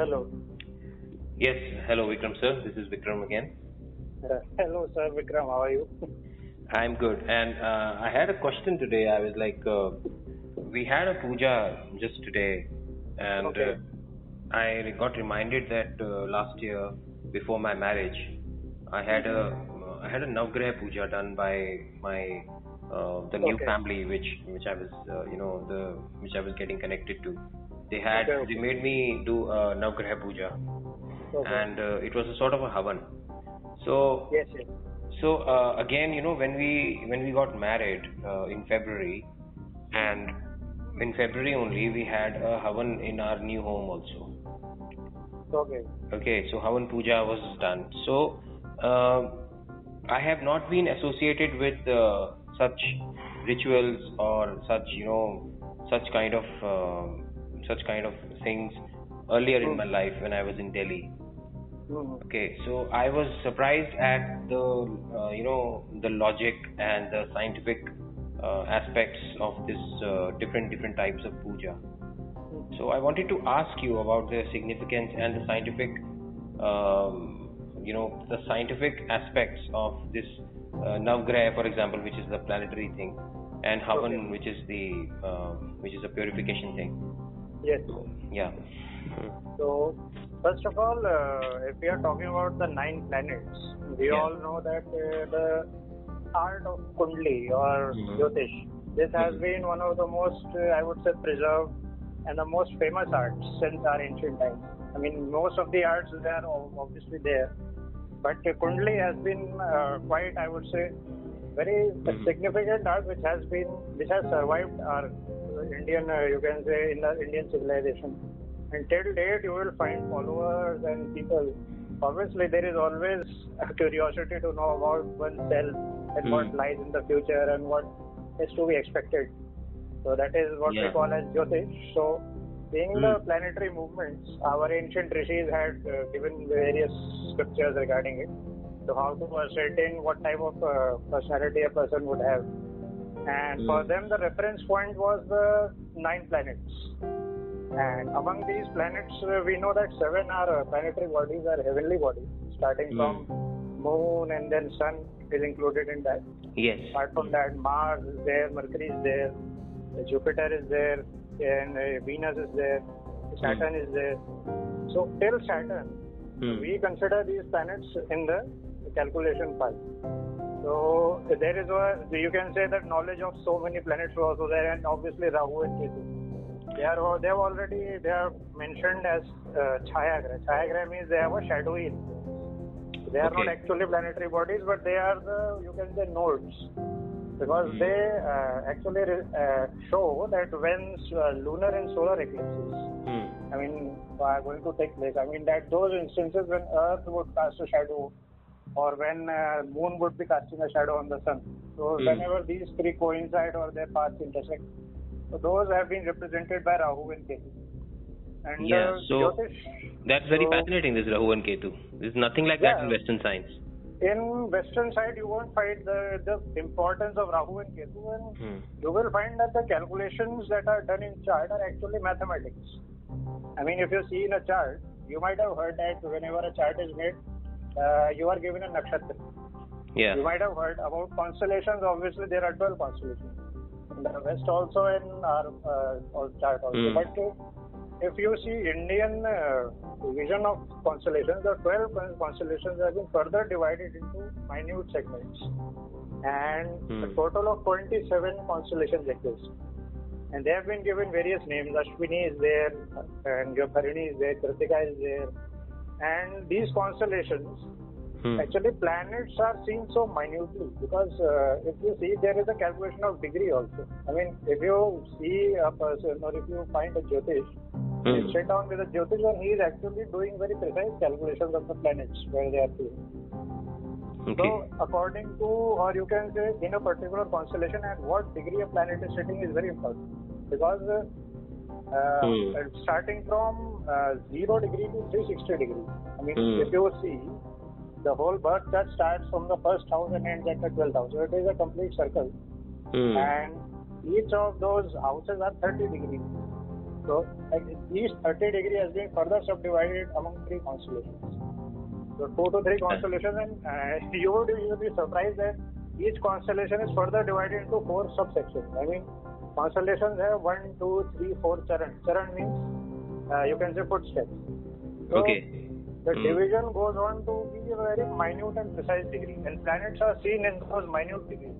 Hello. Yes, hello Vikram sir. This is Vikram again. Uh, hello, sir. Vikram, how are you? I'm good. And uh, I had a question today. I was like, uh, we had a puja just today, and Okay. uh, I got reminded that uh, last year, before my marriage, I had a I had a Navgraha puja done by my uh, the new Okay. family which which I was uh, you know the which I was getting connected to. They had Okay, they made me do a Navgraha puja, Okay. and uh, it was a sort of a havan. So yes, yes. so uh, again, you know, when we when we got married uh, in February, and in February only we had a havan in our new home also. Okay. Okay, so havan puja was done. So uh, I have not been associated with uh, such rituals or such you know such kind of uh, such kind of things earlier in my life when I was in Delhi. Mhm. Okay, so I was surprised at the uh, you know the logic and the scientific uh, aspects of this uh, different different types of puja. So I wanted to ask you about the significance and the scientific um, you know the scientific aspects of this uh, Navgraha, for example, which is the planetary thing, and Havan, which is the uh, which is a purification thing. Yes. Yeah. So, first of all, uh, if we are talking about the nine planets, we Yeah. all know that uh, the art of Kundli or. Jyotish, this has Mhm. been one of the most, uh, I would say, preserved and the most famous arts since our ancient times. I mean, most of the arts are obviously there, but Kundli has been uh, quite, I would say, very Mhm. significant art which has been, which has survived our Indian, uh, you can say, in the Indian civilization. Until date, you will find followers and people. Obviously, there is always a curiosity to know about oneself and what Hmm. lies in the future and what is to be expected. So that is what we call as Jyotish. So, being the Hmm. planetary movements, our ancient rishis had uh, given various scriptures regarding it. So how to ascertain what type of uh, personality a person would have. And for Hmm. them, the reference point was the nine planets. And among these planets, uh, we know that seven are uh, planetary bodies, are heavenly bodies, starting Hmm. from moon and then sun is included in that. Yes. Apart from that, Mars is there, Mercury is there, Jupiter is there, and uh, Venus is there, Saturn is there. So till Saturn, Hmm. we consider these planets in the calculation part. So there is a you can say that knowledge of so many planets was also there, and obviously Rahu and Ketu. They are they have already they are mentioned as uh, Chaya Graha. Chaya Graha means they have a shadowy influence. They are not actually planetary bodies, but they are the you can say nodes because Hmm. they uh, actually uh, show that when uh, lunar and solar eclipses Hmm. I mean, are going to take place. I mean, that those instances when Earth would cast a shadow, or when uh, Moon would be casting a shadow on the Sun. So Hmm. whenever these three coincide or their paths intersect, so those have been represented by Rahu and Ketu. And Yeah, uh, so Jyotish, That's very So- fascinating, this Rahu and Ketu. There's nothing like that in Western science. in Western side, you won't find the, the importance of Rahu and Ketu, and Hmm. you will find that the calculations that are done in chart are actually mathematics. I mean, if you see in a chart, you might have heard that whenever a chart is made, uh, you are given a nakshatra. Yeah. You might have heard about constellations. Obviously, there are 12 constellations. In the West also in our uh, chart also. Hmm. But uh, if you see Indian uh, vision of constellations, the 12 constellations have been further divided into minute segments. And a Hmm. total of 27 constellations exist. And they have been given various names. Ashwini is there, and Bharani is there, Kritika is there. And these constellations, Hmm. Actually, planets are seen so minutely because uh, if you see, there is a calculation of degree also. I mean, if you see a person or if you find a Jyotish, Hmm. you sit down with a Jyotish and he is actually doing very precise calculations of the planets where they are seen. Okay. So, according to, or you can say, in a particular constellation, at what degree a planet is sitting is very important because uh, uh, uh, starting from uh, zero degree to 360 degree. I mean, Hmm. if you see, the whole birth chart starts from the first house and ends at the 12th house. So it is a complete circle, Hmm. and each of those houses are 30 degrees. So like each 30 degree has been further subdivided among three constellations. So two to three constellations, and uh, you would you would be surprised that each constellation is further divided into four subsections. I mean, constellations have one, two, three, four charan. Charan means uh, you can say footsteps. So okay. The Hmm. division goes on to be a very minute and precise degree, and planets are seen in those minute degrees.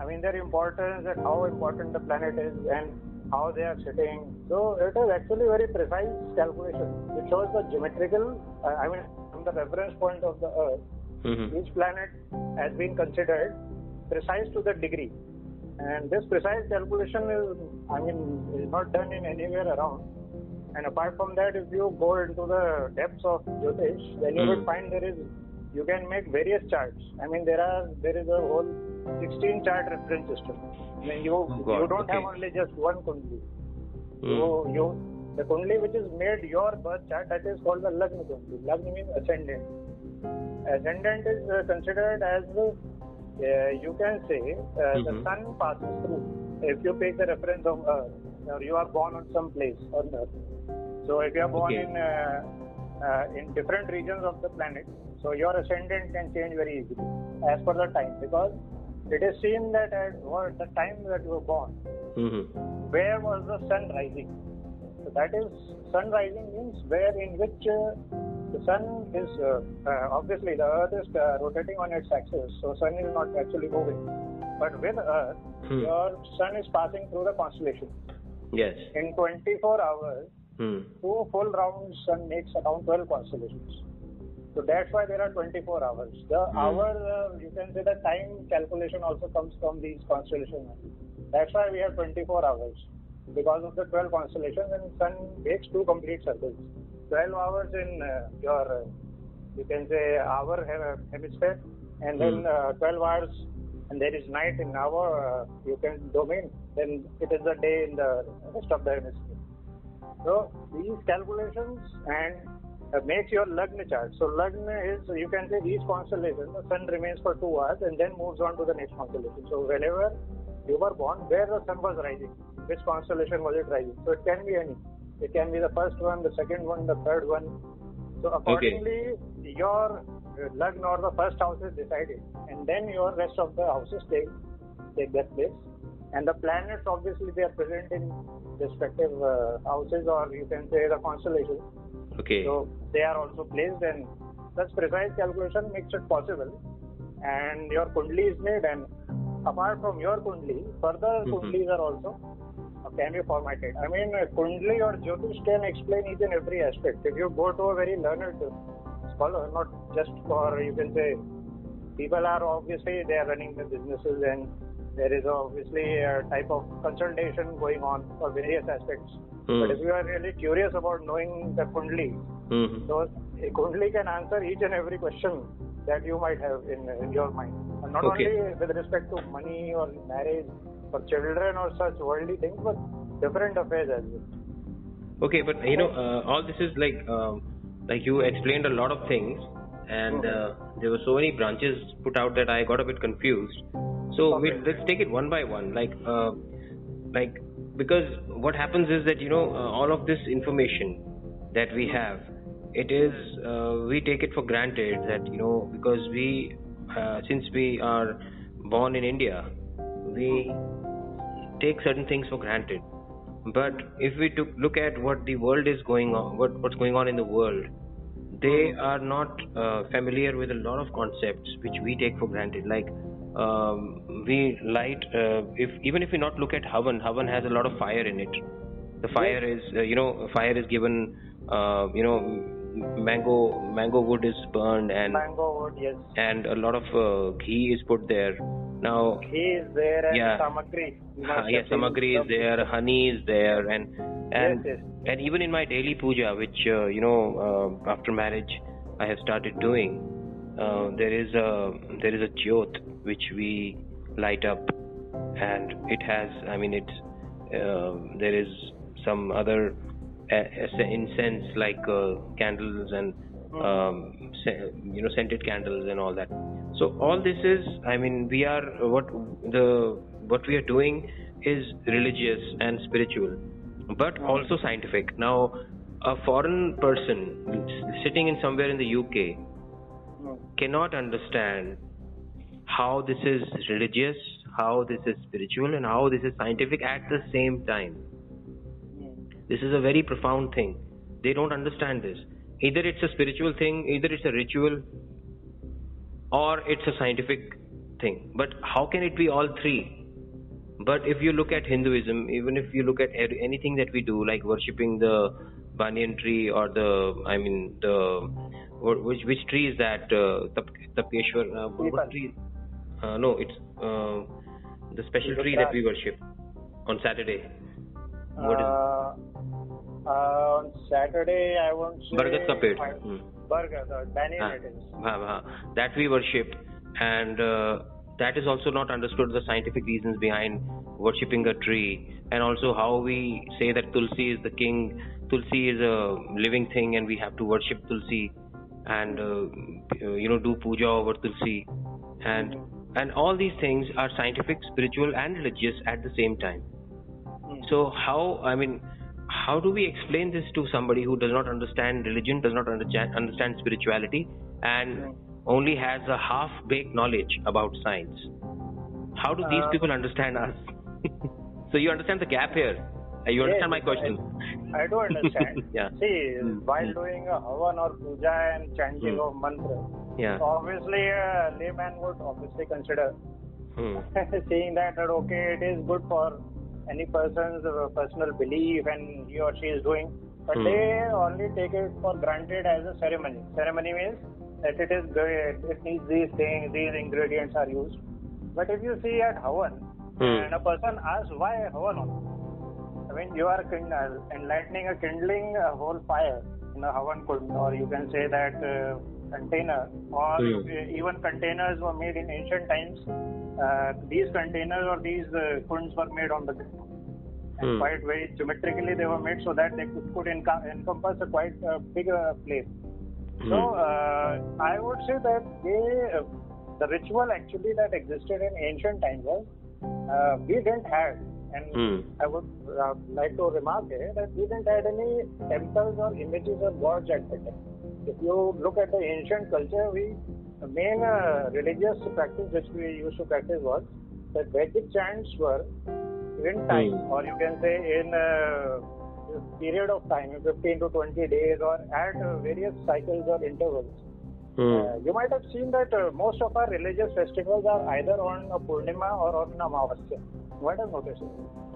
I mean, their importance and how important the planet is and how they are sitting. So it is actually very precise calculation. It shows the geometrical. Uh, I mean, from the reference point of the Earth, Mhm. each planet has been considered precise to the degree. And this precise calculation is, I mean, is not done in anywhere around. And apart from that, if you go into the depths of Jyotish, then you Hmm. will find there is, you can make various charts. I mean, there are, there is a whole 16 chart reference system. I mean, you, Oh, God, you don't have only just one Kundli. Hmm. So you, the Kundli which is made your birth chart, that is called the Lagna Kundli. Lagna means ascendant. Ascendant is uh, considered as, uh, you can say, uh, the Mhm. sun passes through. If you take the reference of Earth, or you are born on some place on Earth. So if you are born Okay. in uh, uh, in different regions of the planet, so your ascendant can change very easily as per the time because it is seen that at what the time that you were born, Mhm. where was the sun rising? So that is sun rising means where in which uh, the sun is uh, uh, obviously the earth is uh, rotating on its axis, so sun is not actually moving. But with earth, Hmm. your sun is passing through the constellation. Yes. In 24 hours, Hmm. two full rounds sun makes around 12 constellations. So that's why there are 24 hours. The Hmm. hour, uh, you can say the time calculation also comes from these constellations. That's why we have 24 hours. Because of the 12 constellations and sun makes two complete circles. 12 hours in uh, your, uh, you can say our hemisphere and then Hmm. uh, 12 hours and there is night in our, uh, you can domain. Then it is the day in the rest of the hemisphere. So these calculations and uh, makes your Lagna chart. So Lagna is, you can say each constellation, the sun remains for two hours and then moves on to the next constellation. So whenever you were born, where the sun was rising, which constellation was it rising? So it can be any. It can be the first one, the second one, the third one. So accordingly, your uh, Lagna or the first house is decided and then your rest of the houses take, take that place. And the planets, obviously, they are present in respective uh, houses or you can say the constellations. Okay. So they are also placed and such precise calculation makes it possible. And your kundli is made and apart from your kundli, further Mhm. kundlis are also can be formatted. I mean, kundli or jyotish can explain each and every aspect. If you go to a very learned scholar, not just for, you can say, people are obviously, they are running the businesses and there is obviously a type of consultation going on for various aspects. Hmm. But if you are really curious about knowing the kundli, Mhm. so a kundli can answer each and every question that you might have in, in your mind. And not Okay. only with respect to money or marriage or children or such worldly things, but different affairs as well. Okay, but you know, uh, all this is like, um, like you explained a lot of things, and uh, there were so many branches put out that I got a bit confused. So we, Okay. let's take it one by one. Like, uh, like because what happens is that you know uh, all of this information that we have, it is uh, we take it for granted that you know because we uh, since we are born in India, we take certain things for granted. But if we took look at what the world is going on, what what's going on in the world, they are not uh, familiar with a lot of concepts which we take for granted. Like um, we light, uh, if even if we not look at Havan, Havan has a lot of fire in it. The fire is, uh, you know, fire is given, uh, you know, mango mango wood is burned and Mango wood, yes. and a lot of uh, ghee is put there. Now ghee is there and Yeah. samagri. Uh, yes, samagri is the- there, honey is there, and and Yes, yes. and even in my daily puja, which uh, you know uh, after marriage I have started doing, uh, there is a there is a jyot which we light up, and it has I mean it's uh, there is some other uh, incense like uh, candles and um, you know scented candles and all that. So all this is I mean we are uh, what the what we are doing is religious and spiritual but also scientific. Now, a foreign person sitting in somewhere in the UK cannot understand how this is religious, how this is spiritual, and how this is scientific at the same time. This is a very profound thing. They don't understand this. Either it's a spiritual thing, either it's a ritual, or it's a scientific thing. But how can it be all three? But if you look at Hinduism, even if you look at anything that we do, like worshipping the banyan tree or the, I mean, the which which tree is that? Uh, Tap- Tapeshwar. Uh, what tree? Uh, no, it's uh, the special tree that we worship on Saturday. What is Uh, uh, on Saturday, I won't say. Bargat ka ped. Hmm. Bargat, uh, banyan it is. हाँ, हाँ. that we worship and uh, that is also not understood the scientific reasons behind worshipping a tree and also how we say that tulsi is the king tulsi is a living thing and we have to worship tulsi and uh, you know do puja over tulsi and and all these things are scientific spiritual and religious at the same time Hmm. so how I mean, how do we explain this to somebody who does not understand religion, does not understand understand spirituality, and only has a half-baked knowledge about science? How do these Uh, people understand us? so you understand the gap here? You understand my question? I do understand. Yeah. See, Hmm. while doing a havan or puja and chanting Hmm. of mantra, Yeah. obviously a layman would obviously consider Hmm. seeing that, that okay, it is good for any person's uh, personal belief and he or she is doing, but Hmm. they only take it for granted as a ceremony. Ceremony means that it is good, it needs these things, these ingredients are used. But if you see at Havan, Hmm. and a person asks why Havan? I mean, you are of enlightening a kindling a whole fire in a Havan kund, or you can say that uh, container, or Hmm. even containers were made in ancient times. Uh, these containers or these uh, kunds were made on the ground. And Hmm. quite very symmetrically they were made so that they could, could enca- encompass a quite uh, bigger place. So Hmm. uh, I would say that they, uh, the ritual actually that existed in ancient times was uh, we didn't have, and Hmm. I would uh, like to remark here that we didn't have any temples or images of gods at that time. If you look at the ancient culture, we the main uh, religious practice which we used to practice was that Vedic chants were in time, Hmm. or you can say in uh, period of time, 15 to 20 days, or at uh, various cycles or intervals. Hmm. Uh, you might have seen that uh, most of our religious festivals are either on a Purnima or on Amavasya. Might have noticed.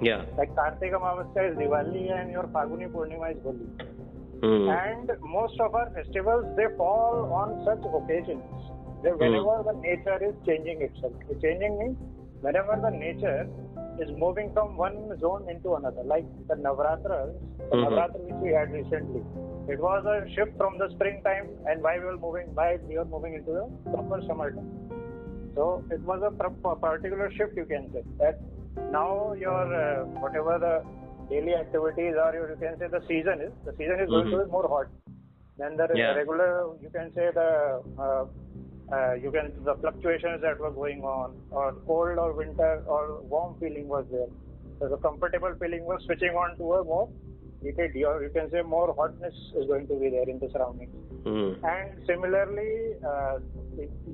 Yeah. Like Kartik Amavasya is Diwali and your Faguni Purnima is Holi. Hmm. And most of our festivals, they fall on such occasions. That whenever the nature is changing itself. Changing means whenever the nature is moving from one zone into another. Like the Navratras, the Mhm. Navratra which we had recently. It was a shift from the springtime and why we were moving, why we were moving into the proper summertime. So it was a particular shift, you can say. That now your uh, whatever the daily activities are, you can say the season is. The season is going to be more hot. Then the Yeah. regular, you can say the uh, uh, you can the fluctuations that were going on, or cold or winter or warm feeling was there. So the comfortable feeling was switching on to a more heated, or you can say more hotness is going to be there in the surroundings. Hmm. And similarly, uh,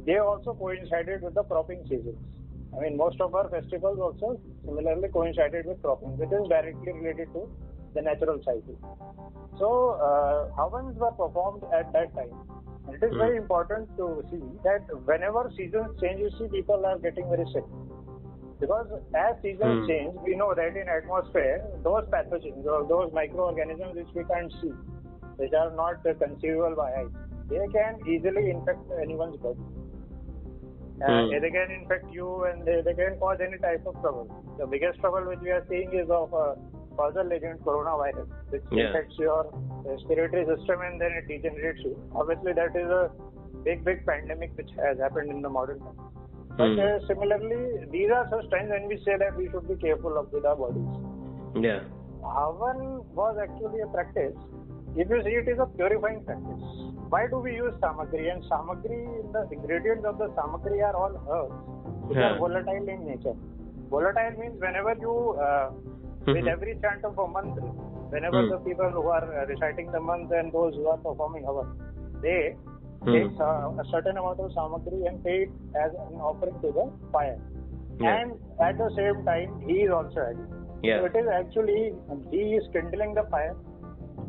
they also coincided with the cropping seasons. I mean, most of our festivals also similarly coincided with cropping, which is directly related to the natural cycle. So, uh, havans were performed at that time. It is very important to see that whenever seasons change, you see people are getting very sick. Because as seasons Hmm. change, we know that in atmosphere, those pathogens or those microorganisms which we can't see, which are not conceivable by eyes, they can easily infect anyone's body. Uh, Hmm. They can infect you and they, they can cause any type of trouble. The biggest trouble which we are seeing is of a causal agent coronavirus, which Yeah. infects your respiratory system and then it degenerates you. Obviously, that is a big, big pandemic which has happened in the modern time. But Hmm. uh, similarly, these are such times when we say that we should be careful of with our bodies. Yeah. Havan was actually a practice. If you see, it is a purifying practice. Why do we use samagri? And samagri, the ingredients of the samagri are all herbs, which Yeah. are volatile in nature. Volatile means whenever you uh, with every chant of a mantra, whenever Mhm. the people who are uh, reciting the mantra and those who are performing havan, they Hmm. take uh, a certain amount of samagri and pay it as an offering to the fire. Yeah. And at the same time, ghee is also adding. Yeah. So it is actually, he is kindling the fire.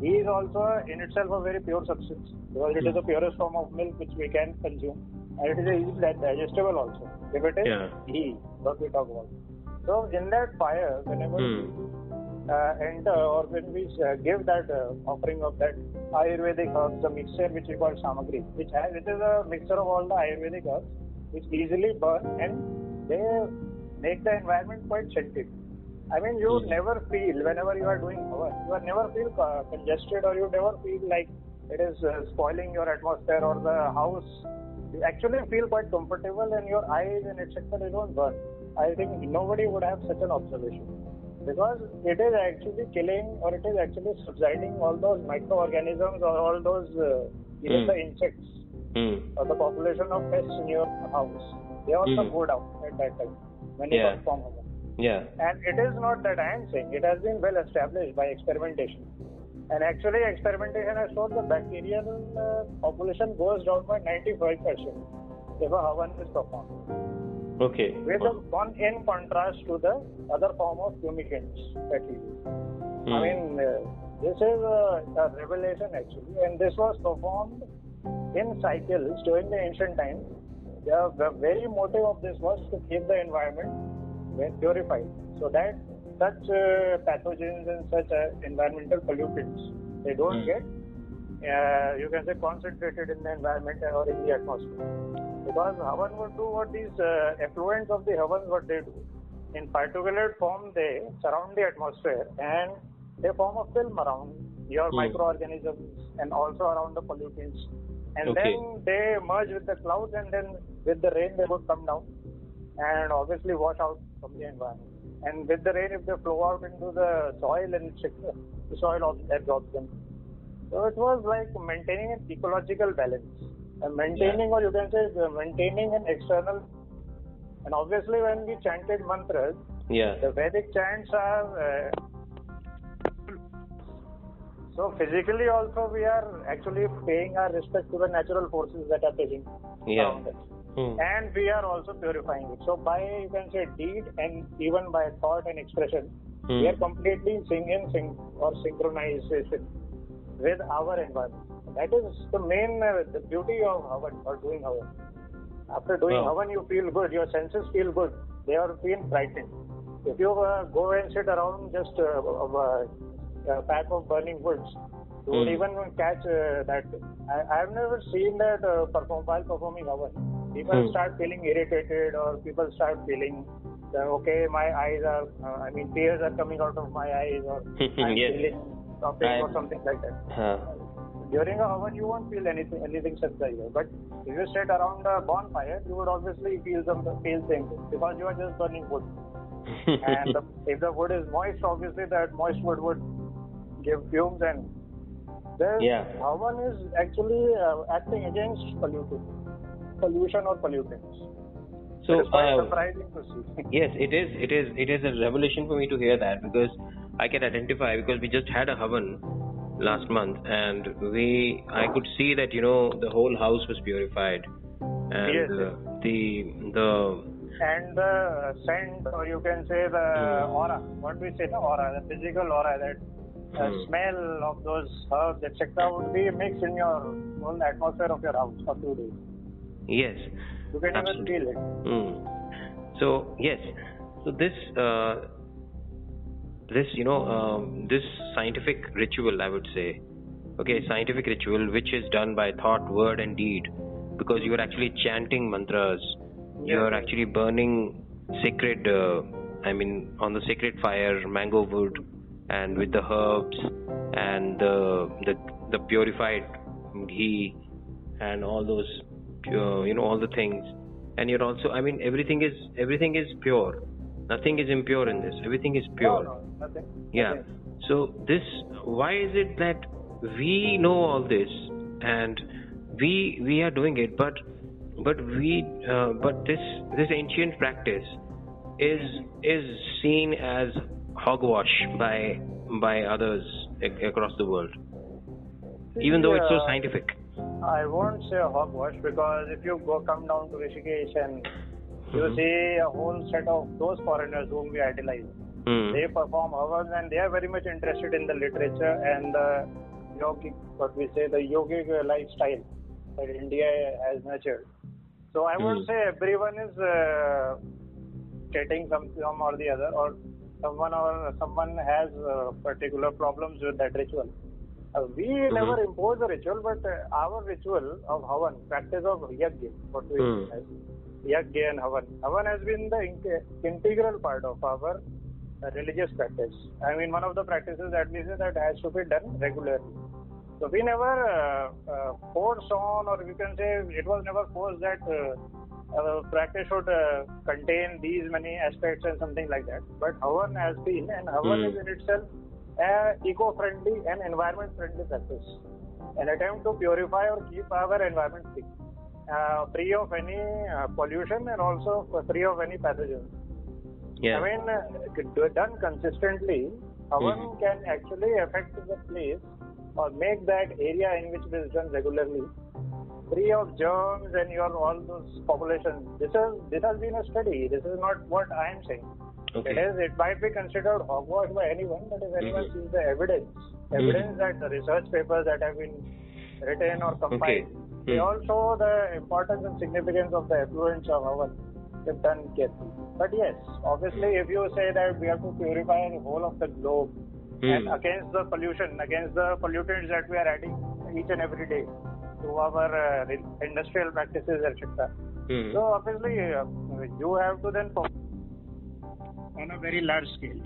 He is also in itself a very pure substance because it is the purest form of milk which we can consume. And it is easily digestible also. If it is Yeah. he, what we talk about. So in that fire, whenever Hmm. we uh, enter or when we uh, give that uh, offering of that Ayurvedic herbs, the mixture which we call samagri, which has, it is a mixture of all the Ayurvedic herbs which easily burn and they make the environment quite scented. I mean, you Hmm. never feel whenever you are doing havan, you are never feel congested or you never feel like it is uh, spoiling your atmosphere or the house. You actually feel quite comfortable and your eyes and etc. They don't burn. I think nobody would have such an observation because it is actually killing or it is actually subsiding all those microorganisms or all those uh, even Hmm. the insects Hmm. or the population of pests in your house. They also Hmm. go down at that time when you Yeah. perform havan. Yeah. And it is not that I am saying, it has been well established by experimentation. And actually, experimentation has shown the bacterial uh, population goes down by 95% if a havan is performed. Okay. With a, one in contrast to the other form of fumigants that we use. Hmm. I mean, uh, this is a, a revelation actually, and this was performed in cycles during the ancient times. The, the very motive of this was to keep the environment well purified, so that such uh, pathogens and such uh, environmental pollutants they don't Hmm. get, uh, you can say, concentrated in the environment or in the atmosphere. Because Havan would do what these uh, effluents of the Havan what they do. In particulate form, they surround the atmosphere and they form a film around your Hmm. microorganisms and also around the pollutants. And Okay. then they merge with the clouds and then with the rain they would come down and obviously wash out from the environment. And with the rain, if they flow out into the soil and the soil ab- absorbs them. So it was like maintaining an ecological balance. And maintaining, or you can say, uh, maintaining an external. And obviously, when we chanted mantras, Yeah. the Vedic chants are. Uh, so physically, also, we are actually paying our respect to the natural forces that are taking Yeah. around us. Hmm. And we are also purifying it. So by you can say deed and even by thought and expression, Hmm. we are completely sing in sync or synchronization with our environment. That is the main uh, the beauty of Havan or doing Havan. After doing Wow. Havan, you feel good. Your senses feel good. They are being brightened. If you uh, go and sit around just uh, uh, a pack of burning woods, you would Hmm. even catch uh, that. I, I've never seen that uh, perform while performing Havan. People Hmm. start feeling irritated or people start feeling that, okay, my eyes are, uh, I mean, tears are coming out of my eyes or I'm Yes. feeling something I- or something like that. Huh. During a Havan, you won't feel anything, anything such like that. But if you sit around a bonfire, you would obviously feel some feel same thing because you are just burning wood. and the, if the wood is moist, obviously that moist wood would give fumes and the Yeah. Havan is actually uh, acting against pollution, pollution or pollutants. so, it is quite uh, surprising to see. yes, it is. It is. It is a revelation for me to hear that because I can identify because we just had a havan last month and we I could see that you know the whole house was purified and Yes. uh, the the and the scent, or you can say the Hmm. aura. What we say, the aura, the physical aura, that uh, Hmm. smell of those herbs, etc., would be mixed in your whole atmosphere of your house for two days. Yes You can even feel it. Mm. So yes, so this uh, this you know um, this scientific ritual, I would say, okay, scientific ritual which is done by thought, word, and deed, because you are actually chanting mantras, you are actually burning sacred, uh, I mean, on the sacred fire, mango wood, and with the herbs and the the the purified ghee and all those pure, you know all the things. And you're also i mean everything is everything is pure. Nothing is impure in this. Everything is pure. No, no, nothing. yeah. So this why is it that we know all this and we we are doing it but but we uh, but this this ancient practice is is seen as hogwash by by others ac- across the world, even though it's so scientific. I won't say hogwash because if you go come down to Rishikesh and you Mhm. see a whole set of those foreigners whom we idolize, Hmm. they perform hours and they are very much interested in the literature and the yogic, what we say, the yogic lifestyle that India has nurtured. So I would Hmm. say everyone is uh, getting some, some or the other, or someone or someone has uh, particular problems with that ritual. Uh, we never impose a ritual, but uh, our ritual of Havan, practice of Yajna, what we as Yajna and Havan. Havan has been the in- integral part of our uh, religious practice. I mean, one of the practices that we say that has to be done regularly. So we never uh, uh, force on, or you can say it was never forced that uh, practice should uh, contain these many aspects and something like that. But Havan has been, and Havan Hmm. is in itself a eco-friendly and environment-friendly practice. An attempt to purify or keep our environment free, uh, free of any uh, pollution and also free of any pathogens. Yeah. I mean, uh, done consistently, Havan Mhm. can actually affect the place or make that area in which it is done regularly free of germs and your all those populations. This is this has been a study. This is not what I am saying. Okay. It is. It might be considered hogwash by anyone, but if anyone Mhm. sees the evidence, evidence that the research papers that have been written or compiled, Okay. they Hmm. all show the importance and significance of the effluents of our if done carefully. But yes, obviously, if you say that we have to purify the whole of the globe and Hmm. against the pollution, against the pollutants that we are adding each and every day to our uh, industrial practices, etc. Hmm. So obviously, uh, you have to then focus on a very large scale.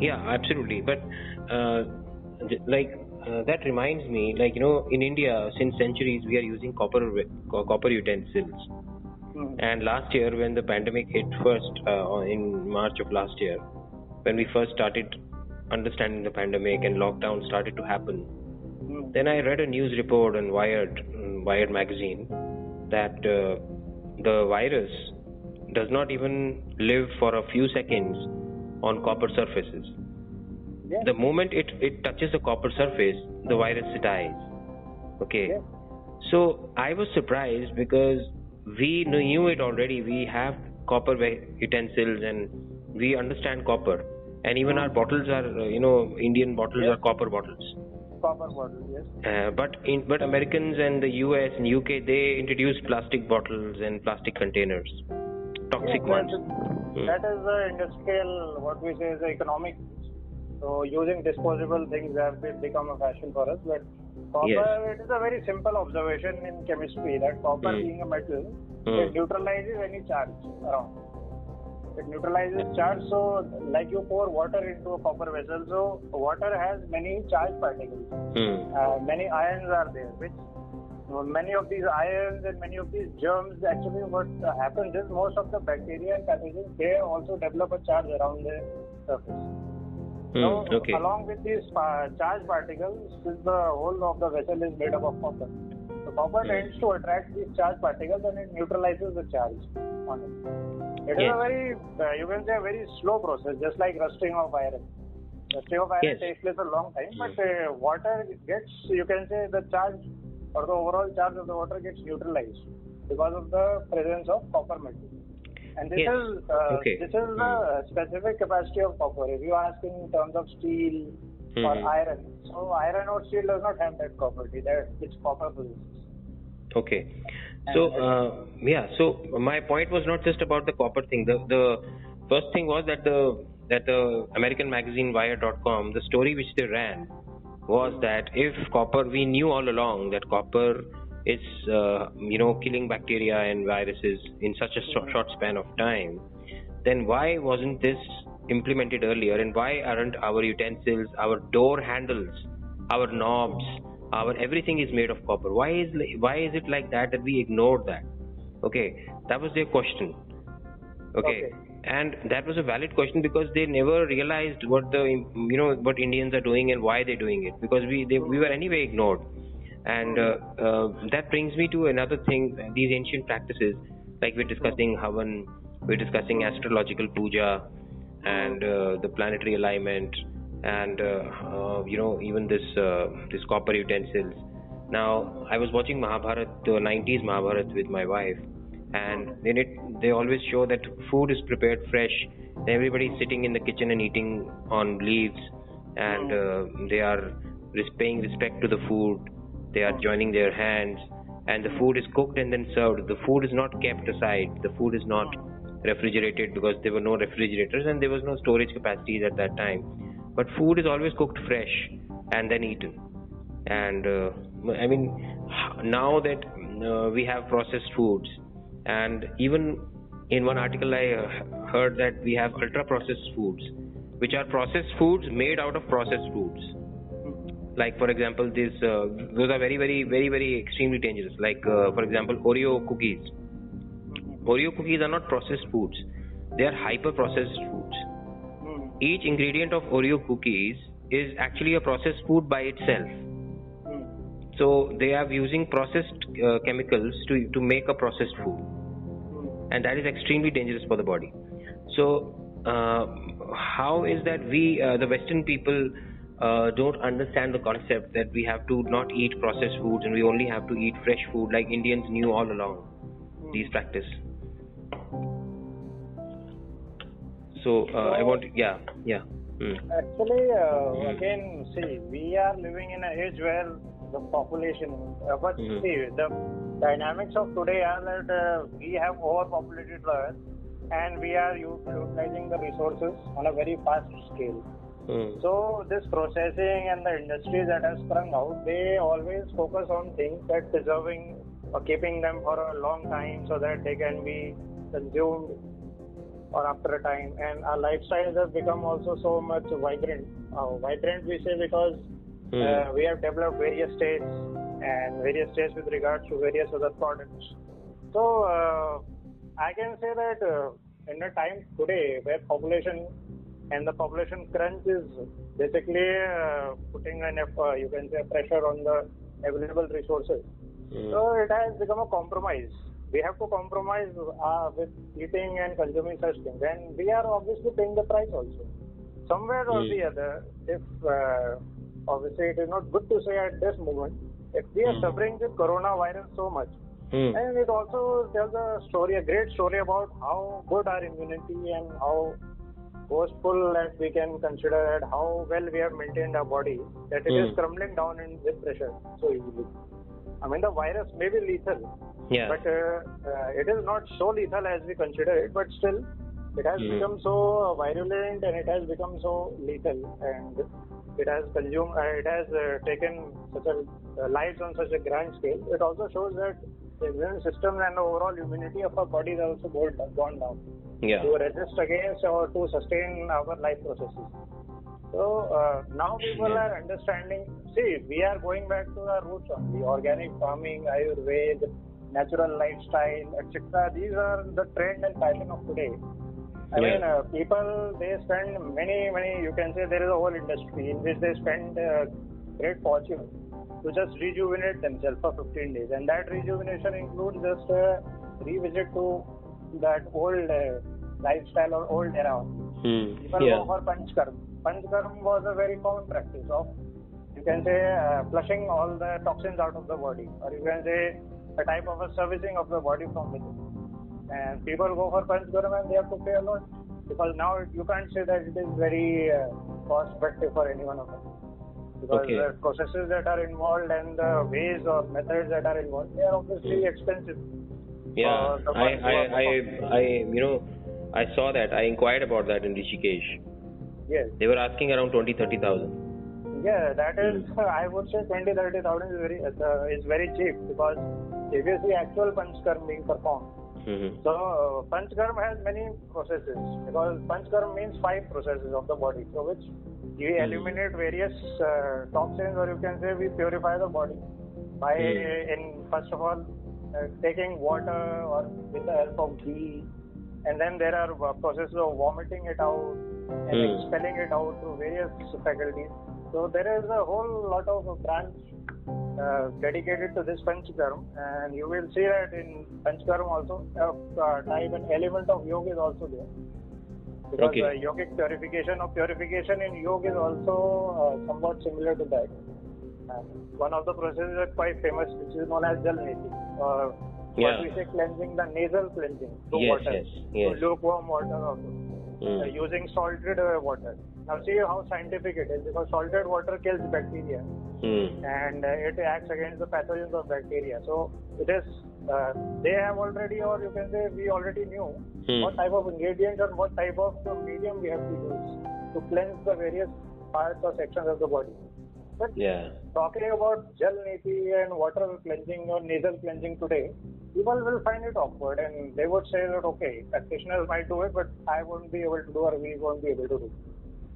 Yeah, absolutely. But uh, like uh, that reminds me, like you know, in India, since centuries we are using copper copper utensils. Hmm. And last year, when the pandemic hit first uh, in March of last year, when we first started understanding the pandemic and lockdown started to happen, Hmm. then I read a news report on Wired, Wired magazine, that uh, the virus does not even live for a few seconds on copper surfaces. Yeah. The moment it, it touches the copper surface, the virus dies. Okay. Yeah. So I was surprised because we knew it already. We have copper utensils and we understand copper. And even our bottles are, uh, you know, Indian bottles Yeah. are copper bottles. Copper bottle, yes. Uh, but in but Americans and the US and UK they introduced plastic bottles and plastic containers, toxic Yeah, ones. Hmm. That is the industrial, what we say is the economic. So using disposable things have become a fashion for us. But copper, Yes. it is a very simple observation in chemistry that copper Hmm. being a metal, Hmm. it neutralizes any charge around. It neutralizes charge. So like you pour water into a copper vessel, so water has many charged particles. Hmm. Uh, many ions are there, which many of these ions and many of these germs actually what uh, happens is most of the bacteria and pathogens they also develop a charge around the surface. Hmm. So Okay. along with these uh, charged particles, since the whole of the vessel is made up of copper, so copper Hmm. tends to attract these charged particles and it neutralizes the charge on it. It is Yes. a very, uh, you can say, a very slow process, just like rusting of iron. Rusting of iron Yes. takes place a long time, but uh, water gets, you can say, the charge or the overall charge of the water gets neutralized because of the presence of copper metal. And this Yes. is uh, Okay. this is the specific capacity of copper. If you ask in terms of steel or Mhm. iron, so iron or steel does not have that property that which copper possesses. Okay. So uh, yeah. So my point was not just about the copper thing. The the first thing was that the that the American magazine Wired.com, the story which they ran was that if copper, we knew all along that copper is uh, you know killing bacteria and viruses in such a short, short span of time. Then why wasn't this implemented earlier? And why aren't our utensils, our door handles, our knobs, our everything is made of copper? Why is why is it like that that we ignored that? Okay, that was their question. Okay. Okay. And that was a valid question because they never realized what the you know what Indians are doing and why they're doing it. Because we they, we were anyway ignored, and uh, uh, that brings me to another thing. These ancient practices, like we're discussing Havan, we're discussing astrological puja, and uh, the planetary alignment and uh, uh, you know even this uh, this copper utensils. Now i was watching mahabharat the 90s mahabharat with my wife and in it they always show that food is prepared fresh. Everybody's sitting in the kitchen and eating on leaves. And uh, they are paying respect to the food. They are joining their hands. And the food is cooked and then served. The food is not kept aside. The food is not refrigerated because there were no refrigerators and there was no storage capacities at that time. But food is always cooked fresh and then eaten. And uh, i mean now that uh, we have processed foods and even in one article i uh, heard that we have ultra processed foods which are processed foods made out of processed foods. Like for example these uh, those are very very very very extremely dangerous. Like uh, for example oreo cookies. Oreo cookies are not processed foods. They are hyper processed foods. Each ingredient of oreo cookies is actually a processed food by itself. So they are using processed uh, chemicals to to make a processed food. And that is extremely dangerous for the body so uh, how is that we uh, the western people uh, don't understand the concept that we have to not eat processed foods and we only have to eat fresh food like indians knew all along these practice so uh, i want to, yeah yeah Hmm. Actually, uh, again, see, we are living in an age where the population, uh, but Mhm. see, the dynamics of today are that uh, we have overpopulated the Earth and we are utilizing the resources on a very fast scale. Hmm. So, this processing and the industries that have sprung out, they always focus on things that preserving or keeping them for a long time so that they can be consumed or after a time. And our lifestyles have become also so much vibrant. Uh, vibrant, we say, because Hmm. uh, we have developed various states and various states with regards to various other products. So, uh, I can say that uh, in a time today where population and the population crunch is basically uh, putting an uh, you can say pressure on the available resources. Hmm. So it has become a compromise. We have to compromise uh, with eating and consuming such things, and we are obviously paying the price also. Somewhere or Hmm. the other, if uh, obviously it is not good to say at this moment, if we are Hmm. suffering with coronavirus so much, Hmm. and it also tells a story, a great story about how good our immunity and how boastful that we can consider and how well we have maintained our body that it is Hmm. crumbling down in with pressure so easily. I mean, the virus may be lethal, yeah but uh, uh, it is not so lethal as we consider it. But still, it has Hmm. become so virulent and it has become so lethal, and it has consumed, uh, it has uh, taken such a uh, lives on such a grand scale. It also shows that the immune system and the overall immunity of our body is also gone gone down yeah to resist against or to sustain our life processes. So uh, now people are understanding. See, we are going back to our roots only: organic farming, Ayurveda, natural lifestyle, etc. These are the trend and fashion of today. I mean, uh, people they spend many, many. You can say there is a whole industry in which they spend uh, great fortune to just rejuvenate themselves for 15 days, and that rejuvenation includes just uh, revisit to that old uh, lifestyle or old era. Hmm. People yeah go for Panchkarm. Panchkarm was a very common practice of, you can say, uh, flushing all the toxins out of the body, or you can say a type of a servicing of the body from within. And people go for Panchkarm and they have to pay a lot because now you can't say that it is very uh, cost effective for any one of us. Because Okay. the processes that are involved and the ways or methods that are involved, they are obviously expensive. Yeah, Uh, I, I, I, I, you know, I saw that. I inquired about that in Rishikesh. Yes. They were asking around twenty, thirty thousand. Yeah, that is, I would say 20 30,000 is very uh, is very cheap because if you see actual Panchkarm being performed, Mm-hmm. so uh, Panchkarm has many processes because Panchkarm means five processes of the body, so which we Hmm. eliminate various uh, toxins or you can say we purify the body by Hmm. in first of all uh, taking water or with the help of ghee, and then there are uh, processes of vomiting it out and Hmm. expelling it out through various faculties. So there is a whole lot of branch uh, dedicated to this Panchkarm, and you will see that in Panchkarm also, uh, uh, type and element of yoga is also there. Because Okay. uh, yogic purification or purification in yoga is also uh, somewhat similar to that. One of the processes is quite famous, which is known as jal neti, or Yeah. what we say cleansing, the nasal cleansing through Yes, water, yes, yes. lukewarm water, also, Mm. uh, using salted uh, water. Now see how scientific it is, because salted water kills bacteria Mm. and uh, it acts against the pathogens of bacteria. So it is, uh, they have already, or you can say we already knew Hmm. what type of ingredients or what type of medium we have to use to cleanse the various parts or sections of the body. But Yeah. talking about jal neti and water cleansing or nasal cleansing today, people will find it awkward and they would say that okay, practitioners might do it, but I won't be able to do or we won't be able to do.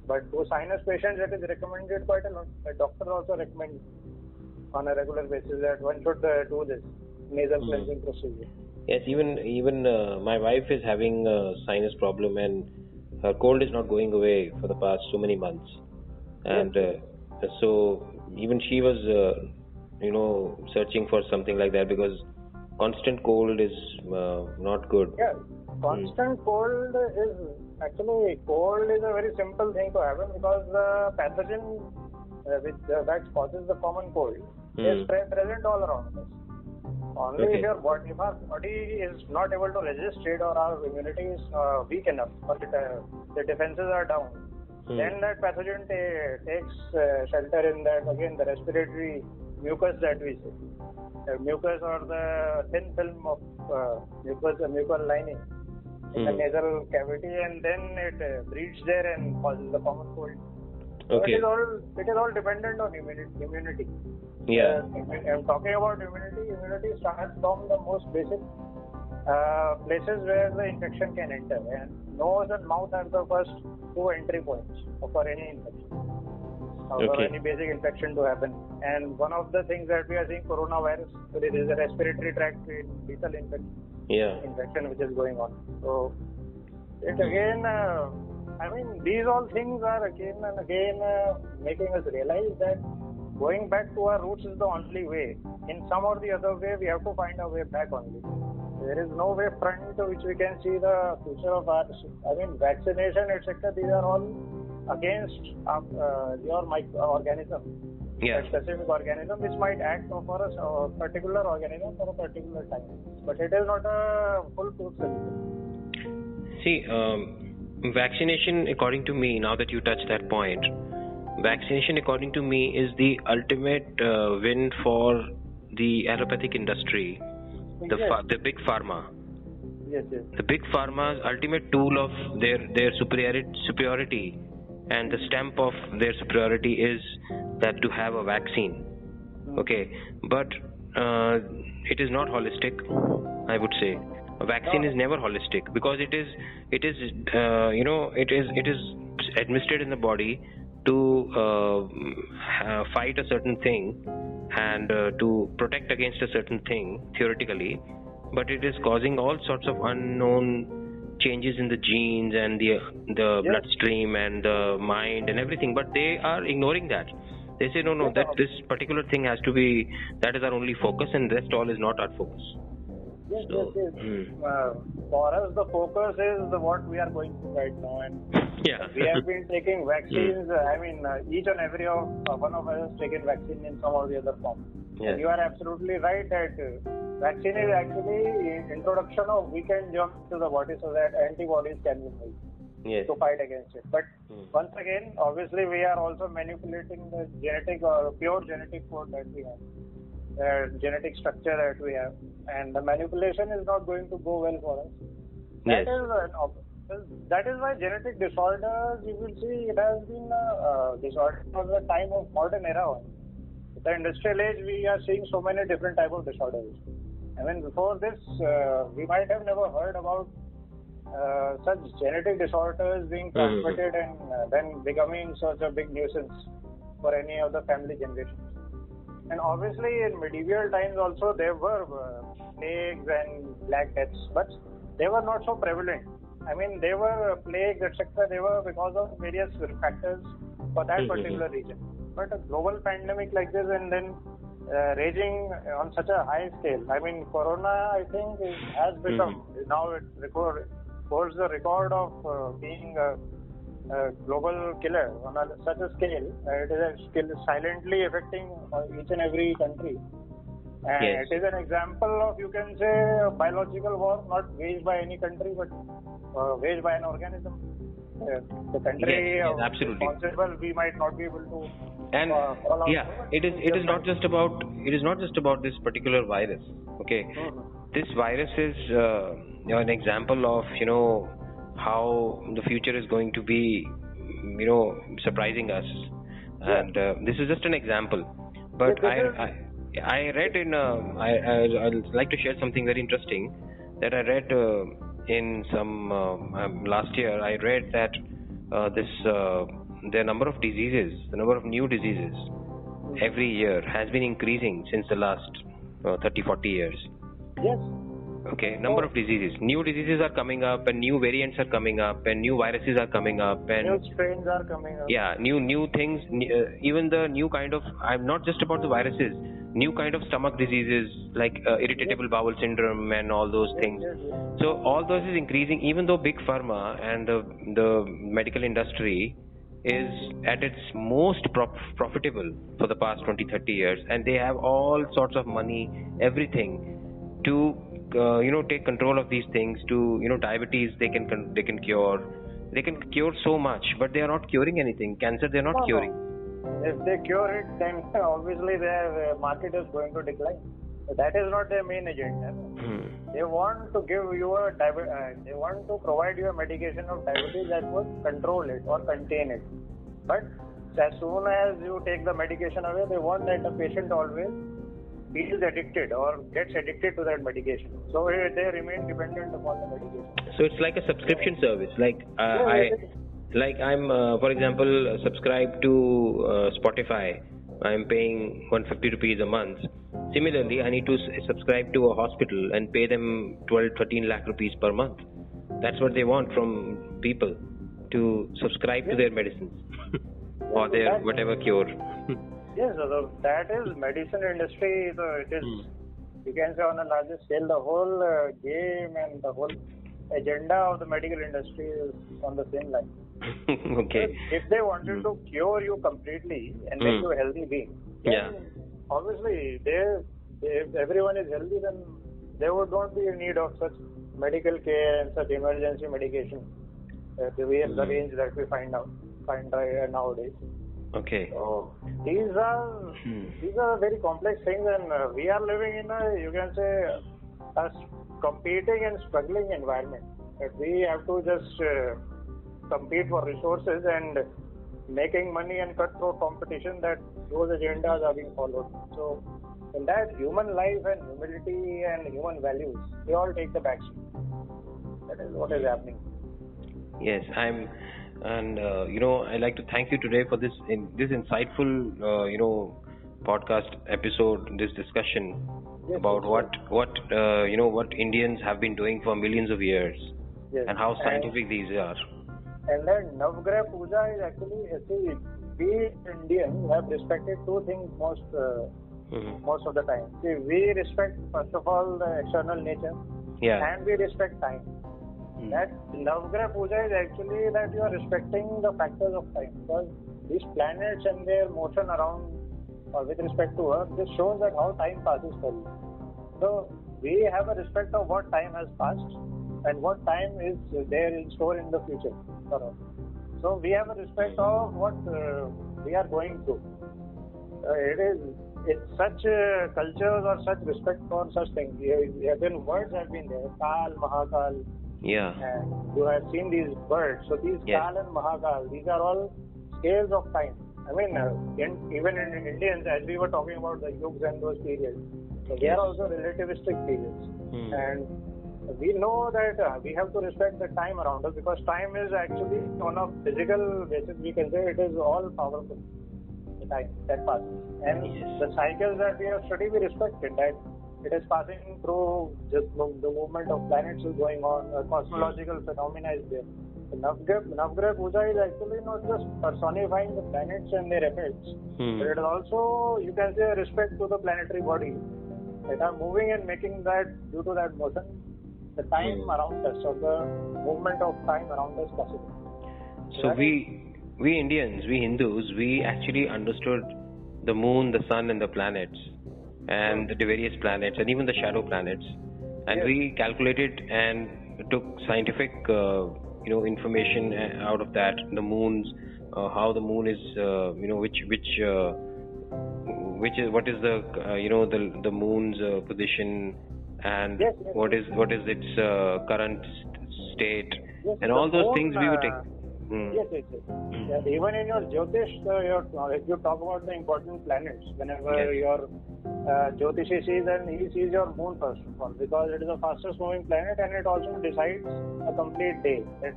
But to sinus patients, it is recommended quite a lot. The doctor also recommends on a regular basis that one should uh, do this nasal Hmm. cleansing procedure. Yes, even even uh, my wife is having a sinus problem and her cold is not going away for the past so many months, and uh, so even she was, uh, you know, searching for something like that because constant cold is uh, not good. Yeah, constant cold is actually cold is a very simple thing to happen because the pathogen uh, which uh, that causes the common cold is Hmm. pre- present all around us. Only Okay. if your body, if our body is not able to resist it or our immunity is uh, weak enough or it, uh, the defenses are down, Hmm. then that pathogen ta- takes uh, shelter in that again the respiratory mucus that we see. The mucus or the thin film of uh, mucus, the mucal lining in the Hmm. nasal cavity, and then it uh, breeds there and causes the common cold. So Okay. It is all it is all dependent on immunity. immunity. Yeah. Uh, I'm talking about immunity. Immunity starts from the most basic uh, places where the infection can enter, and nose and mouth are the first two entry points for any infection. uh, For Okay. any basic infection to happen, and one of the things that we are seeing, coronavirus, it is a respiratory tract lethal infection Yeah. infection which is going on. So it again, uh, I mean, these all things are again and again uh, making us realize that going back to our roots is the only way. In some or the other way, we have to find a way back only. There is no way front to which we can see the future of our. I mean, vaccination, etc. These are all against uh, uh, your microorganism Yeah. a specific organism which might act for a uh, particular organism for a particular time. But it is not a full-proof solution. See, um, vaccination, according to me, now that you touch that point, vaccination, according to me, is the ultimate uh, win for the allopathic industry, the yes. pha- the big pharma. yes, yes. The big pharma's ultimate tool of their their superiority, superiority, and the stamp of their superiority is that to have a vaccine. Okay, but uh, it is not holistic. I would say a vaccine is never holistic because it is it is uh, you know it is it is administered in the body to uh, fight a certain thing and uh, to protect against a certain thing theoretically but it is causing all sorts of unknown changes in the genes and the the Yes. bloodstream and the mind and everything but they are ignoring that. They say no no that this particular thing has to be that is our only focus and rest all is not our focus Yes, So, yes, yes. hmm. Uh, for us, the focus is the, what we are going through right now, and yeah we have been taking vaccines. uh, I mean, uh, each and every of, uh, one of us has taken vaccine in some or the other form. Yes. And you are absolutely right that uh, vaccine is actually introduction of weekend germs to the body so that antibodies can be made. yes to fight against it. But Hmm. once again, obviously, we are also manipulating the genetic or pure genetic code that we have, uh, genetic structure that we have, and the manipulation is not going to go well for us. That Yes. is an ob- that is why genetic disorders, you will see, it has been a uh, disorder of the time of modern era. on. The industrial age, we are seeing so many different type of disorders. I mean, before this, uh, we might have never heard about uh, such genetic disorders being Mhm. transmitted and uh, then becoming such a big nuisance for any of the family generations. And obviously, in medieval times also there were uh, plagues and black deaths, but they were not so prevalent. I mean, they were plagues, etc. They were because of various factors for that Mhm. particular region. But a global pandemic like this and then uh, raging on such a high scale. I mean, Corona, I think, is, has become now it record, holds the record of uh, being a, a, global killer on a, such a scale. Uh, it is a skill silently affecting uh, each and every country. And Yes. it is an example of, you can say, a biological war, not waged by any country, but uh, waged by an organism. Uh, the country Yes, yes, absolutely. responsible, we might not be able to and uh, yeah it is it is not just about it is not just about this particular virus okay Mhm. this virus is uh, you know, an example of you know how the future is going to be you know surprising us. Yeah. and uh, this is just an example. But Yeah, I, I I read in uh, I, I I'd like to share something very interesting that I read uh, in some uh, um, last year. I read that uh, this uh, the number of diseases the number of new diseases every year has been increasing since the last uh, 30 40 years. Yes. Okay number of diseases. New diseases are coming up and new variants are coming up and new viruses are coming up and New strains are coming up. yeah new new things uh, even the new kind of i'm not just about the viruses new kind of stomach diseases like uh, irritable bowel syndrome and all those things. So all those is increasing even though big pharma and the the medical industry is at its most prof- profitable for the past 20 30 years and they have all sorts of money everything to uh, you know take control of these things to you know diabetes they can they can cure they can cure so much but they are not curing anything cancer they are not No, no. curing If they cure it, then obviously their market is going to decline. But that is not their main agenda. Hmm. They want to give you a uh, they want to provide you a medication of diabetes that would control it or contain it. But as soon as you take the medication away, they want that the patient always feels addicted or gets addicted to that medication. So uh, they remain dependent upon the medication. so it's like a subscription service. Like uh, Yeah, i like i'm uh, for example subscribed to uh, spotify. I'm paying 150 rupees a month. Similarly i need to subscribe to a hospital and pay them 12 13 lakh rupees per month. That's what they want from people to subscribe to their medicines. Or their whatever cure Yes, so that is medicine industry. So it is, Hmm. you can say on a larger scale, the whole uh, game and the whole agenda of the medical industry is on the same line. okay If they wanted to cure you completely and make Hmm. you a healthy being, Yeah. obviously they, if everyone is healthy, then there would not be a need of such medical care and such emergency medication. Uh, the way the Hmm. range that we find out find nowadays. Okay So these are Hmm. these are very complex things, and uh, we are living in a you can say a competing and struggling environment. That we have to just uh, compete for resources and making money and cutthroat competition. That those agendas are being followed. So in that, human life and humility and human values they all take the backseat. That is what is happening. Yes, I'm, and uh, you know, I'd like to thank you today for this in, this insightful, uh, you know, podcast episode, this discussion Yes, about what what uh, you know what Indians have been doing for millions of years Yes. and how scientific these are. And then Navgrah Puja is actually, see, we Indians have respected two things most uh, Mhm. most of the time. See, we respect first of all the external nature, Yeah. and we respect time. Mm. That Navgrah Puja is actually that you are respecting the factors of time because these planets and their motion around or with respect to Earth, this shows that how time passes for you. So we have a respect of what time has passed and what time is there in store in the future for us. So we have a respect of what uh, we are going through. Uh, it is it's such uh, cultures or such respect for such things. Been words have been there, Kal, Mahakal, Yeah. and you have seen these birds. So these Yes. Kal and Mahakal, these are all scales of time. I mean, uh, in, even in Indians, as we were talking about the yugs and those periods, so they are also relativistic periods. Hmm. And we know that uh, we have to respect the time around us because time is actually on a physical basis. We can say it is all powerful. The time that passes, and Yes. the cycles that we have studied, we respect it. That it is passing through just the movement of planets is going on. A cosmological phenomena is there. The Navgrah, Navgrah Puja is actually not just personifying the planets and their effects, Hmm. but it is also, you can say, respect to the planetary body that are moving and making that, due to that motion, the time Hmm. around us or the movement of time around us possible. So Right? we we Indians, we Hindus, we actually understood the moon, the sun, and the planets, and the various planets, and even the shadow planets, and Yes. we calculated and took scientific, uh, you know, information uh, out of that. The moons, uh, how the moon is, uh, you know, which which uh, which is what is the uh, you know the the moon's uh, position, and Yes, yes, what is what is its uh, current state, and all those things we would take. Hmm. Yes, yes, yes. Yeah, even in your Jyotish, uh, your, uh, if you talk about the important planets, whenever Yes. your uh, Jyotishi sees, and he sees your moon first of all, because it is the fastest moving planet and it also decides a complete day. That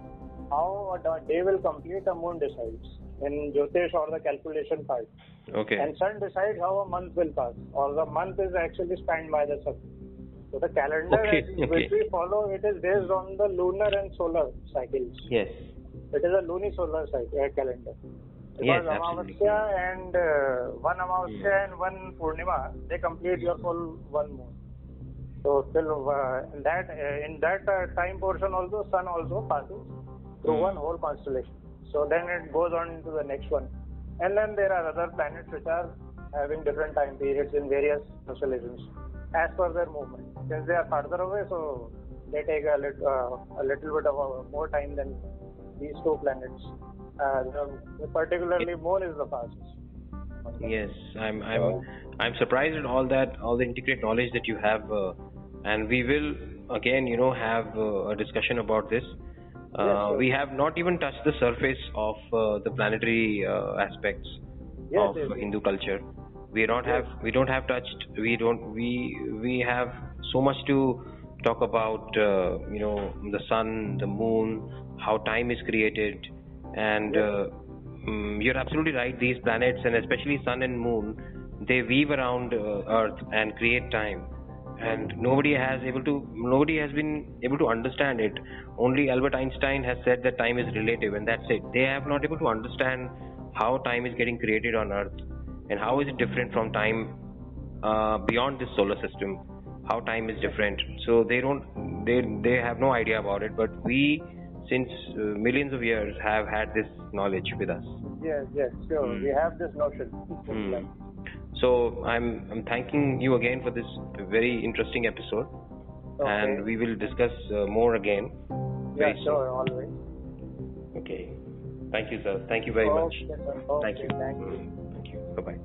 how a day will complete, the moon decides in Jyotish or the calculation part. Okay. And sun decides how a month will pass, or the month is actually spanned by the sun. So the calendar Okay, okay. which we follow, it is based on the lunar and solar cycles. Yes. It is a lunisolar cycle, calendar. Yes, Because absolutely. Amavasya and uh, one Amavasya and one Purnima, they complete your full one moon. So till uh, in that uh, in that uh, time portion also, sun also passes through Hmm. one whole constellation. So then it goes on to the next one, and then there are other planets which are having different time periods in various constellations as per their movement. Since they are farther away, so they take a, lit, uh, a little bit of more time than these two planets. Uh, the, particularly, moon is the fastest. Yes, I'm I'm I'm surprised at all that all the intricate knowledge that you have, uh, and we will again, you know, have uh, a discussion about this. Uh, Yes. We have not even touched the surface of uh, the planetary uh, aspects Yes, of yes. Hindu culture. We don't have we don't have touched. We don't we we have so much to talk about. Uh, you know, the sun, the moon, how time is created, and. Uh, Mm, you're absolutely right. These planets, and especially Sun and Moon, they weave around uh, Earth and create time. And nobody has able to, nobody has been able to understand it. Only Albert Einstein has said that time is relative, and that's it. They have not able to understand how time is getting created on Earth, and how is it different from time uh, beyond this solar system. How time is different. So they don't, they they have no idea about it. But we, since uh, millions of years, have had this knowledge with us. Yes, yes, sure. Hmm. We have this notion. Hmm. So I'm I'm thanking you again for this very interesting episode, Okay. and we will discuss uh, more again. Yeah, sure, always. Okay. Thank you, sir. Thank you very much. Okay, sir. Okay, Thank you. Thank you. Mm, Thank you. Bye bye.